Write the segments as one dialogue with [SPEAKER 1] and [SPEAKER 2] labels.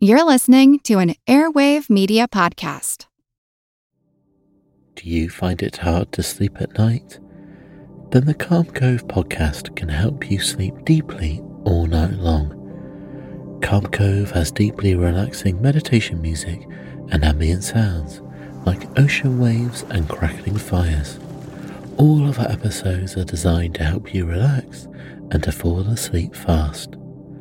[SPEAKER 1] You're listening to an Airwave Media Podcast.
[SPEAKER 2] Do you find it hard to sleep at night? Then the Calm Cove podcast can help you sleep deeply all night long. Calm Cove has deeply relaxing meditation music and ambient sounds like ocean waves and crackling fires. All of our episodes are designed to help you relax and to fall asleep fast.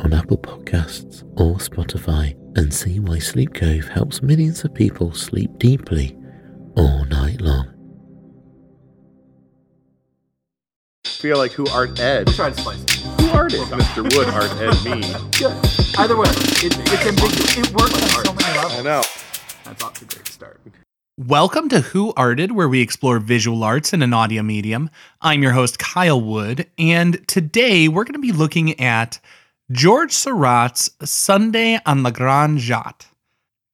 [SPEAKER 2] on Apple Podcasts or Spotify and see why Sleep Cove helps millions of people sleep deeply all night long.
[SPEAKER 3] feel like who art Ed?
[SPEAKER 4] Try to slice it.
[SPEAKER 3] Who art it? Mr. Wood art Ed me.
[SPEAKER 4] Good. Either way, it, it's ambiguous. It works on so many levels.
[SPEAKER 3] I know.
[SPEAKER 4] That's off to a great start.
[SPEAKER 5] Welcome to Who Arted, where we explore visual arts in an audio medium. I'm your host, Kyle Wood, and today we're going to be looking at George Seurat's Sunday on the Grande Jatte.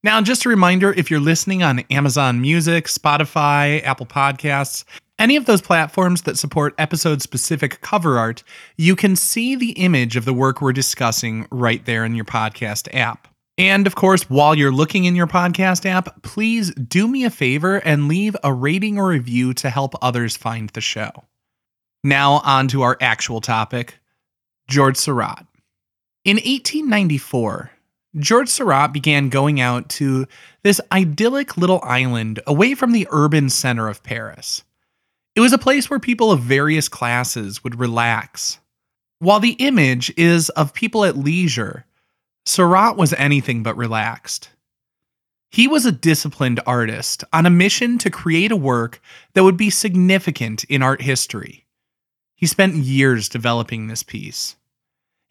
[SPEAKER 5] Now, just a reminder if you're listening on Amazon Music, Spotify, Apple Podcasts, any of those platforms that support episode specific cover art, you can see the image of the work we're discussing right there in your podcast app. And of course, while you're looking in your podcast app, please do me a favor and leave a rating or review to help others find the show. Now, on to our actual topic George Seurat. In 1894, George Seurat began going out to this idyllic little island away from the urban center of Paris. It was a place where people of various classes would relax. While the image is of people at leisure, Seurat was anything but relaxed. He was a disciplined artist on a mission to create a work that would be significant in art history. He spent years developing this piece.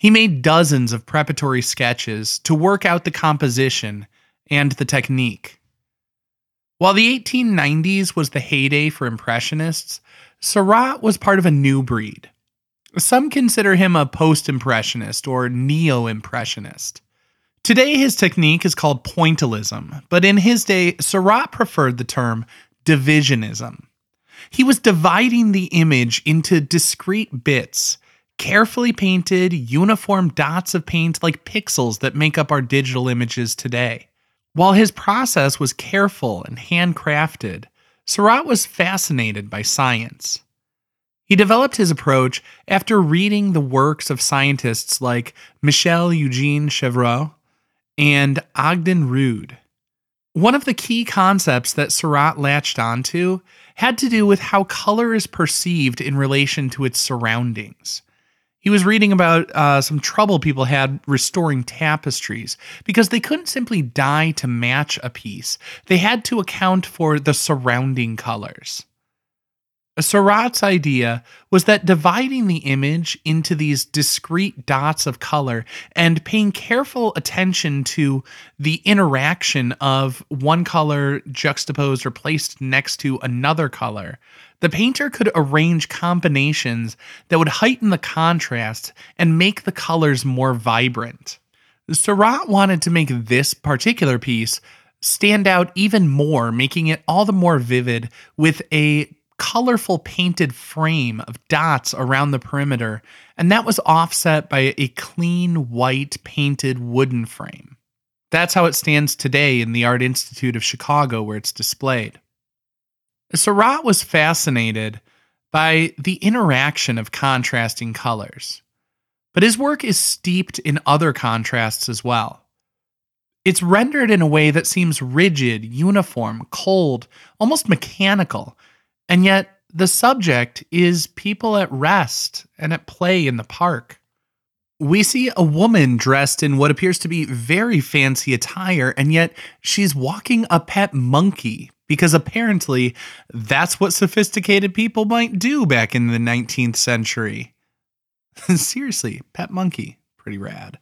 [SPEAKER 5] He made dozens of preparatory sketches to work out the composition and the technique. While the 1890s was the heyday for Impressionists, Seurat was part of a new breed. Some consider him a post Impressionist or neo Impressionist. Today, his technique is called pointillism, but in his day, Seurat preferred the term divisionism. He was dividing the image into discrete bits, carefully painted, uniform dots of paint like pixels that make up our digital images today. While his process was careful and handcrafted, Seurat was fascinated by science. He developed his approach after reading the works of scientists like Michel Eugene Chevreul and Ogden Rood. One of the key concepts that Seurat latched onto had to do with how color is perceived in relation to its surroundings. He was reading about uh, some trouble people had restoring tapestries because they couldn't simply dye to match a piece. They had to account for the surrounding colors. Seurat's idea was that dividing the image into these discrete dots of color and paying careful attention to the interaction of one color juxtaposed or placed next to another color, the painter could arrange combinations that would heighten the contrast and make the colors more vibrant. Seurat wanted to make this particular piece stand out even more, making it all the more vivid with a colorful painted frame of dots around the perimeter, and that was offset by a clean white painted wooden frame. That's how it stands today in the Art Institute of Chicago, where it's displayed. Seurat was fascinated by the interaction of contrasting colors, but his work is steeped in other contrasts as well. It's rendered in a way that seems rigid, uniform, cold, almost mechanical, and yet the subject is people at rest and at play in the park. We see a woman dressed in what appears to be very fancy attire, and yet she's walking a pet monkey because apparently that's what sophisticated people might do back in the 19th century. Seriously, pet monkey, pretty rad.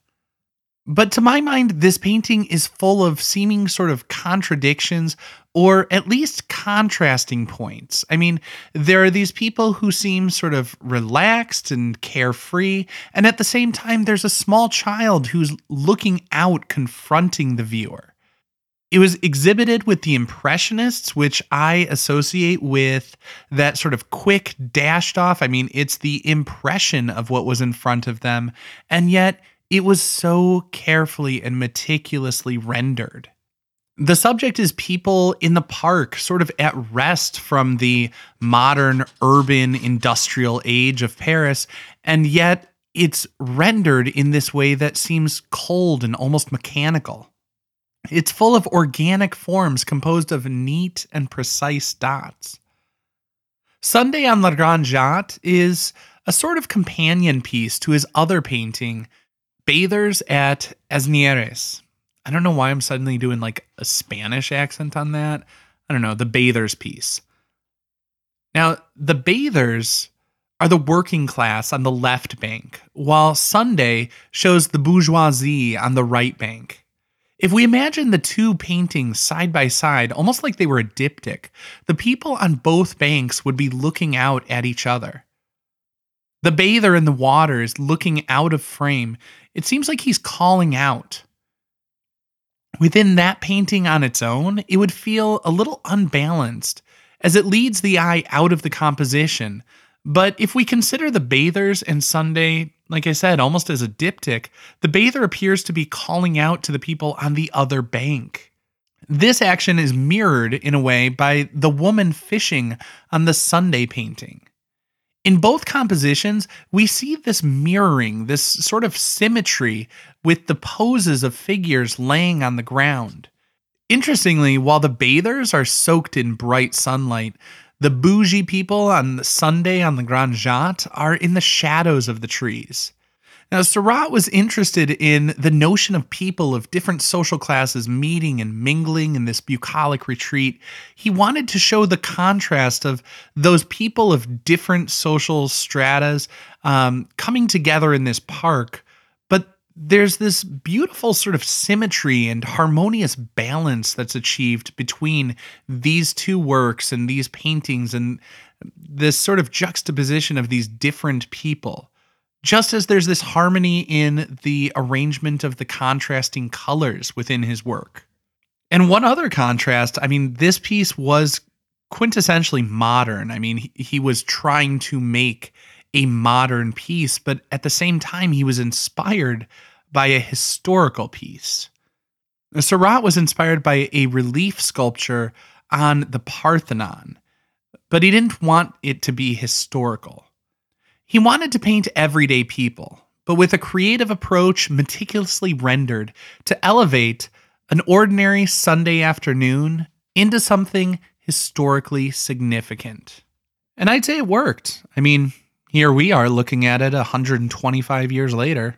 [SPEAKER 5] But to my mind, this painting is full of seeming sort of contradictions or at least contrasting points. I mean, there are these people who seem sort of relaxed and carefree, and at the same time, there's a small child who's looking out, confronting the viewer. It was exhibited with the Impressionists, which I associate with that sort of quick, dashed off. I mean, it's the impression of what was in front of them, and yet it was so carefully and meticulously rendered. The subject is people in the park, sort of at rest from the modern urban industrial age of Paris, and yet it's rendered in this way that seems cold and almost mechanical. It's full of organic forms composed of neat and precise dots. Sunday on La Grande Jatte is a sort of companion piece to his other painting, Bathers at Asnieres. I don't know why I'm suddenly doing like a Spanish accent on that. I don't know, the Bathers piece. Now, the Bathers are the working class on the left bank, while Sunday shows the bourgeoisie on the right bank. If we imagine the two paintings side by side, almost like they were a diptych, the people on both banks would be looking out at each other. The bather in the water is looking out of frame. It seems like he's calling out. Within that painting on its own, it would feel a little unbalanced as it leads the eye out of the composition. But if we consider the bathers and Sunday, like I said, almost as a diptych, the bather appears to be calling out to the people on the other bank. This action is mirrored in a way by the woman fishing on the Sunday painting. In both compositions, we see this mirroring, this sort of symmetry with the poses of figures laying on the ground. Interestingly, while the bathers are soaked in bright sunlight, the bougie people on Sunday on the Grande Jatte are in the shadows of the trees. Now, Seurat was interested in the notion of people of different social classes meeting and mingling in this bucolic retreat. He wanted to show the contrast of those people of different social stratas um, coming together in this park. But there's this beautiful sort of symmetry and harmonious balance that's achieved between these two works and these paintings and this sort of juxtaposition of these different people just as there's this harmony in the arrangement of the contrasting colors within his work. And one other contrast, I mean, this piece was quintessentially modern. I mean, he, he, was trying to make a modern piece, but at the same time, he was inspired by a historical piece. Seurat was inspired by a relief sculpture on the Parthenon, but he didn't want it to be historical. He wanted to paint everyday people, but with a creative approach meticulously rendered to elevate an ordinary Sunday afternoon into something historically significant. And I'd say it worked. I mean, here we are looking at it 125 years later.